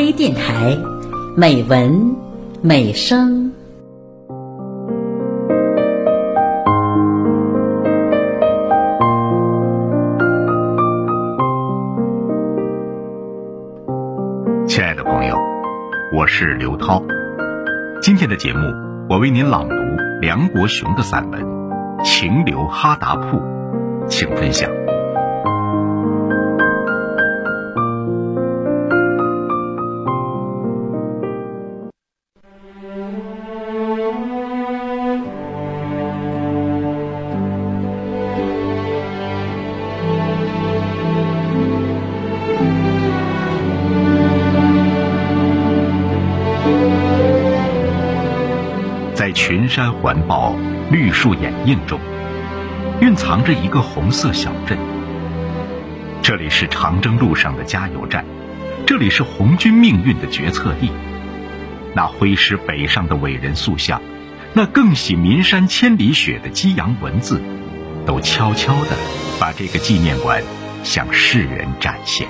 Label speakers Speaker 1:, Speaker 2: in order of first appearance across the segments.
Speaker 1: 微电台，美文美声。
Speaker 2: 亲爱的朋友，我是刘涛。今天的节目，我为您朗读梁国雄的散文《情流哈达铺》，请分享。山环抱、绿树掩映中，蕴藏着一个红色小镇。这里是长征路上的加油站，这里是红军命运的决策地。那挥师北上的伟人塑像，那更喜岷山千里雪的激扬文字，都悄悄地把这个纪念馆向世人展现。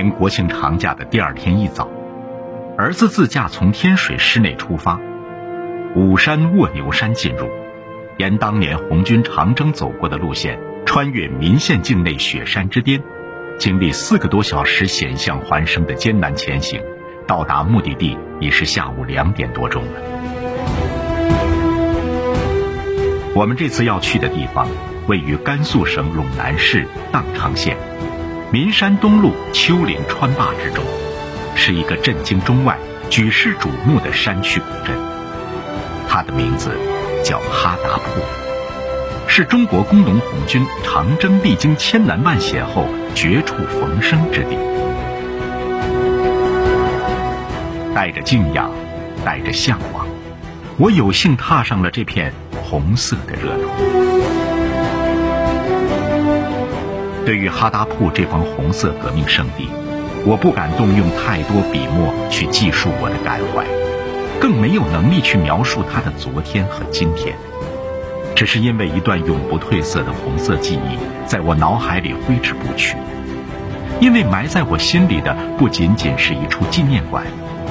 Speaker 2: 年国庆长假的第二天一早，儿子自驾从天水市内出发，武山卧牛山进入，沿当年红军长征走过的路线，穿越岷县境内雪山之巅，经历四个多小时险象环生的艰难前行，到达目的地已是下午两点多钟了。我们这次要去的地方，位于甘肃省陇南市宕昌县。岷山东麓丘陵川坝之中，是一个震惊中外、举世瞩目的山区古镇。它的名字叫哈达铺，是中国工农红军长征历经千难万险后绝处逢生之地。带着敬仰，带着向往，我有幸踏上了这片红色的热土。对于哈达铺这方红色革命圣地，我不敢动用太多笔墨去记述我的感怀，更没有能力去描述它的昨天和今天。只是因为一段永不褪色的红色记忆在我脑海里挥之不去，因为埋在我心里的不仅仅是一处纪念馆，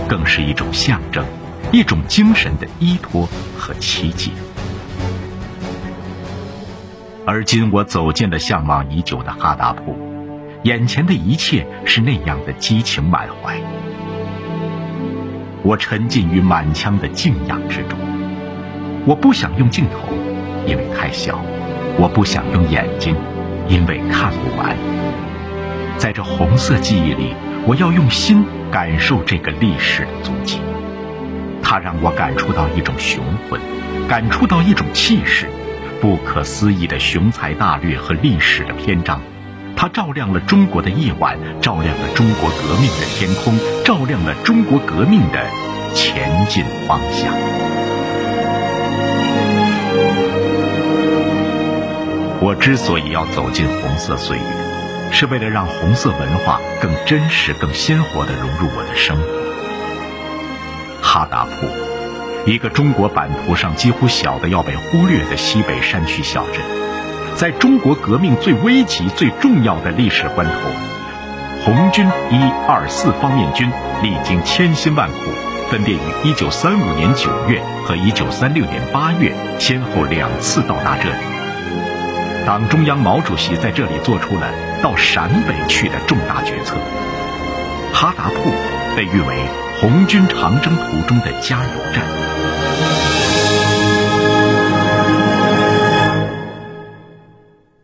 Speaker 2: 更是一种象征，一种精神的依托和奇迹。而今我走进了向往已久的哈达铺，眼前的一切是那样的激情满怀。我沉浸于满腔的敬仰之中。我不想用镜头，因为太小；我不想用眼睛，因为看不完。在这红色记忆里，我要用心感受这个历史的足迹。它让我感触到一种雄浑，感触到一种气势。不可思议的雄才大略和历史的篇章，它照亮了中国的夜晚，照亮了中国革命的天空，照亮了中国革命的前进方向。我之所以要走进红色岁月，是为了让红色文化更真实、更鲜活地融入我的生活。哈达铺。一个中国版图上几乎小的要被忽略的西北山区小镇，在中国革命最危急、最重要的历史关头，红军一二四方面军历经千辛万苦，分别于一九三五年九月和一九三六年八月先后两次到达这里。党中央毛主席在这里做出了到陕北去的重大决策。哈达铺被誉为红军长征途中的加油站。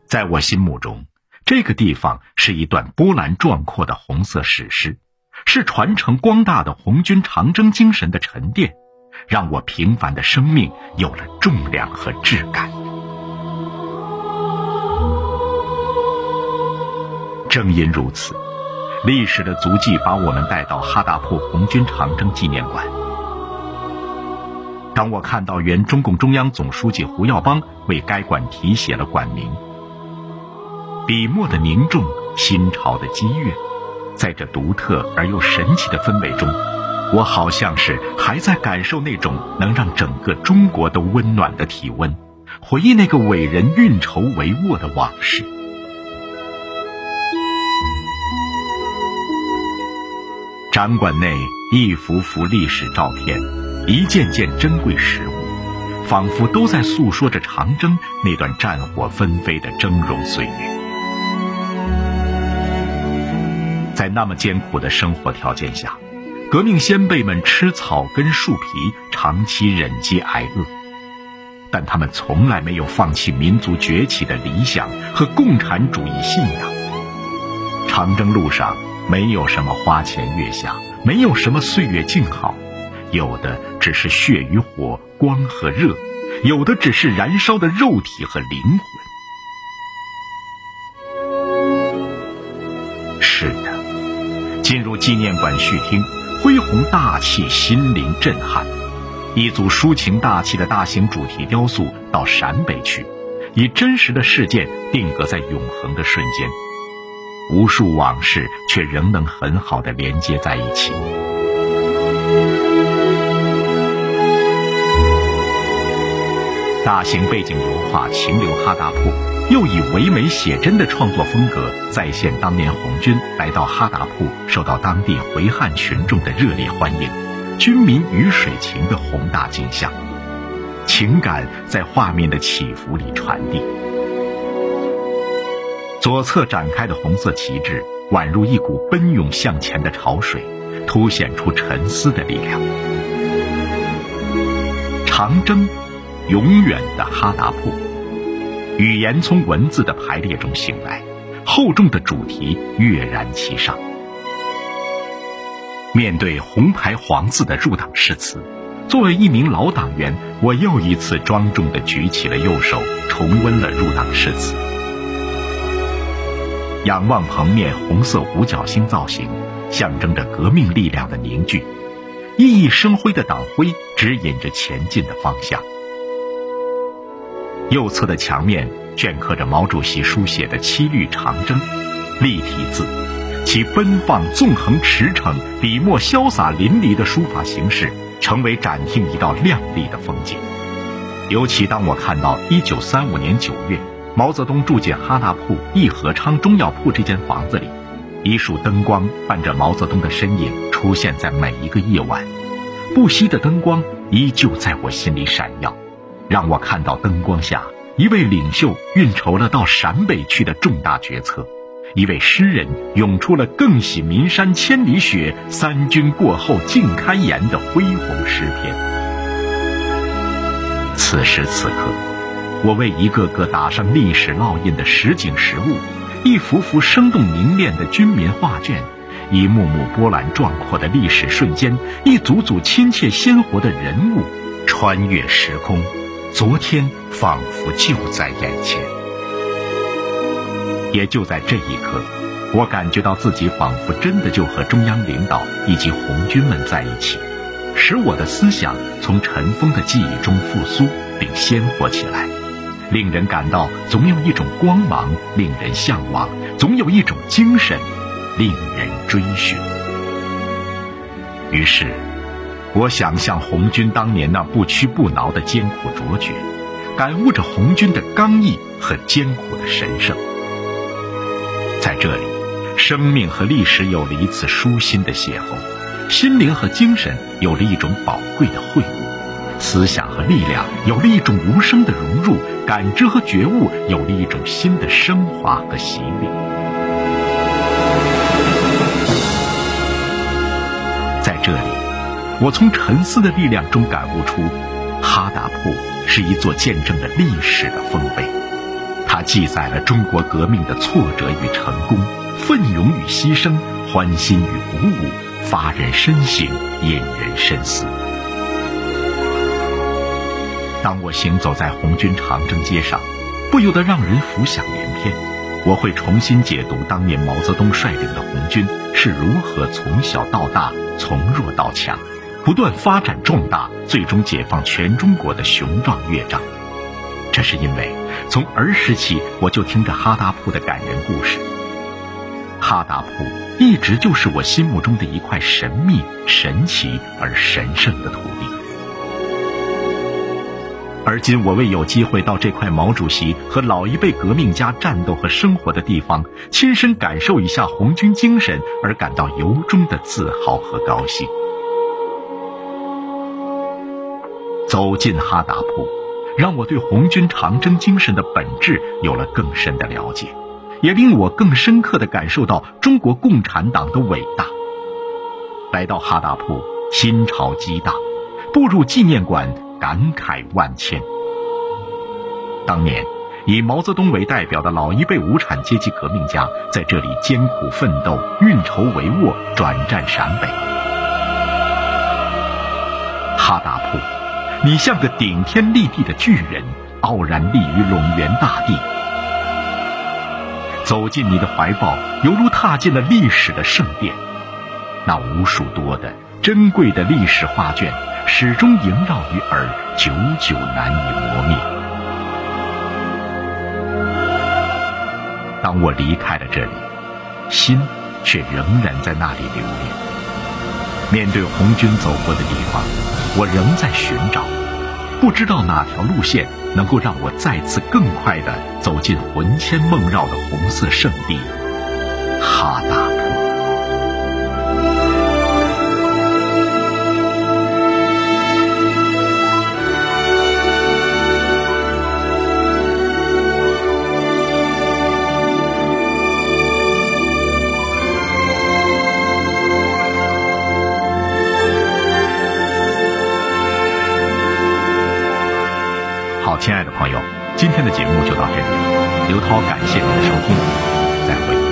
Speaker 2: 在我心目中，这个地方是一段波澜壮阔的红色史诗，是传承光大的红军长征精神的沉淀，让我平凡的生命有了重量和质感。正因如此，历史的足迹把我们带到哈达铺红军长征纪念馆。当我看到原中共中央总书记胡耀邦为该馆题写了馆名。笔墨的凝重，心潮的激越，在这独特而又神奇的氛围中，我好像是还在感受那种能让整个中国都温暖的体温，回忆那个伟人运筹帷幄的往事。展馆内一幅幅历史照片，一件件珍贵实物，仿佛都在诉说着长征那段战火纷飞的峥嵘岁月。在那么艰苦的生活条件下，革命先辈们吃草根树皮，长期忍饥挨饿，但他们从来没有放弃民族崛起的理想和共产主义信仰。长征路上没有什么花前月下，没有什么岁月静好，有的只是血与火、光和热，有的只是燃烧的肉体和灵魂。是的。进入纪念馆续听，恢宏大气，心灵震撼。一组抒情大气的大型主题雕塑到陕北去，以真实的事件定格在永恒的瞬间，无数往事却仍能很好的连接在一起。大型背景油画《秦留哈达铺》。又以唯美写真的创作风格再现当年红军来到哈达铺，受到当地回汉群众的热烈欢迎，军民鱼水情的宏大景象，情感在画面的起伏里传递。左侧展开的红色旗帜，宛如一股奔涌向前的潮水，凸显出沉思的力量。长征，永远的哈达铺。语言从文字的排列中醒来，厚重的主题跃然其上。面对红牌黄字的入党誓词，作为一名老党员，我又一次庄重地举起了右手，重温了入党誓词。仰望棚面红色五角星造型，象征着革命力量的凝聚，熠熠生辉的党徽指引着前进的方向。右侧的墙面镌刻着毛主席书写的七律长征，立体字，其奔放纵横驰骋、笔墨潇洒淋漓的书法形式，成为展厅一道亮丽的风景。尤其当我看到1935年9月，毛泽东住进哈达铺义和昌中药铺这间房子里，一束灯光伴着毛泽东的身影出现在每一个夜晚，不熄的灯光依旧在我心里闪耀。让我看到灯光下一位领袖运筹了到陕北去的重大决策，一位诗人涌出了“更喜岷山千里雪，三军过后尽开颜”的恢宏诗篇。此时此刻，我为一个个打上历史烙印的实景实物，一幅幅生动凝练的军民画卷，一幕幕波澜壮阔的历史瞬间，一组组亲切鲜活的人物，穿越时空。昨天仿佛就在眼前，也就在这一刻，我感觉到自己仿佛真的就和中央领导以及红军们在一起，使我的思想从尘封的记忆中复苏并鲜活起来，令人感到总有一种光芒令人向往，总有一种精神令人追寻。于是。我想象红军当年那不屈不挠的艰苦卓绝，感悟着红军的刚毅和艰苦的神圣。在这里，生命和历史有了一次舒心的邂逅，心灵和精神有了一种宝贵的会晤，思想和力量有了一种无声的融入，感知和觉悟有了一种新的升华和洗礼。在这里。我从沉思的力量中感悟出，哈达铺是一座见证了历史的丰碑，它记载了中国革命的挫折与成功，奋勇与牺牲，欢欣与鼓舞，发人深省，引人深思。当我行走在红军长征街上，不由得让人浮想联翩。我会重新解读当年毛泽东率领的红军是如何从小到大，从弱到强。不断发展壮大，最终解放全中国的雄壮乐章。这是因为从儿时起，我就听着哈达铺的感人故事。哈达铺一直就是我心目中的一块神秘、神奇而神圣的土地。而今我为有机会到这块毛主席和老一辈革命家战斗和生活的地方，亲身感受一下红军精神，而感到由衷的自豪和高兴。走进哈达铺，让我对红军长征精神的本质有了更深的了解，也令我更深刻地感受到中国共产党的伟大。来到哈达铺，心潮激荡，步入纪念馆。感慨万千。当年，以毛泽东为代表的老一辈无产阶级革命家在这里艰苦奋斗、运筹帷幄、转战陕北。哈达铺，你像个顶天立地的巨人，傲然立于陇原大地。走进你的怀抱，犹如踏进了历史的圣殿。那无数多的珍贵的历史画卷。始终萦绕于耳，久久难以磨灭。当我离开了这里，心却仍然在那里留恋。面对红军走过的地方，我仍在寻找，不知道哪条路线能够让我再次更快地走进魂牵梦绕的红色圣地——哈达亲爱的朋友，今天的节目就到这里。刘涛感谢您的收听，再会。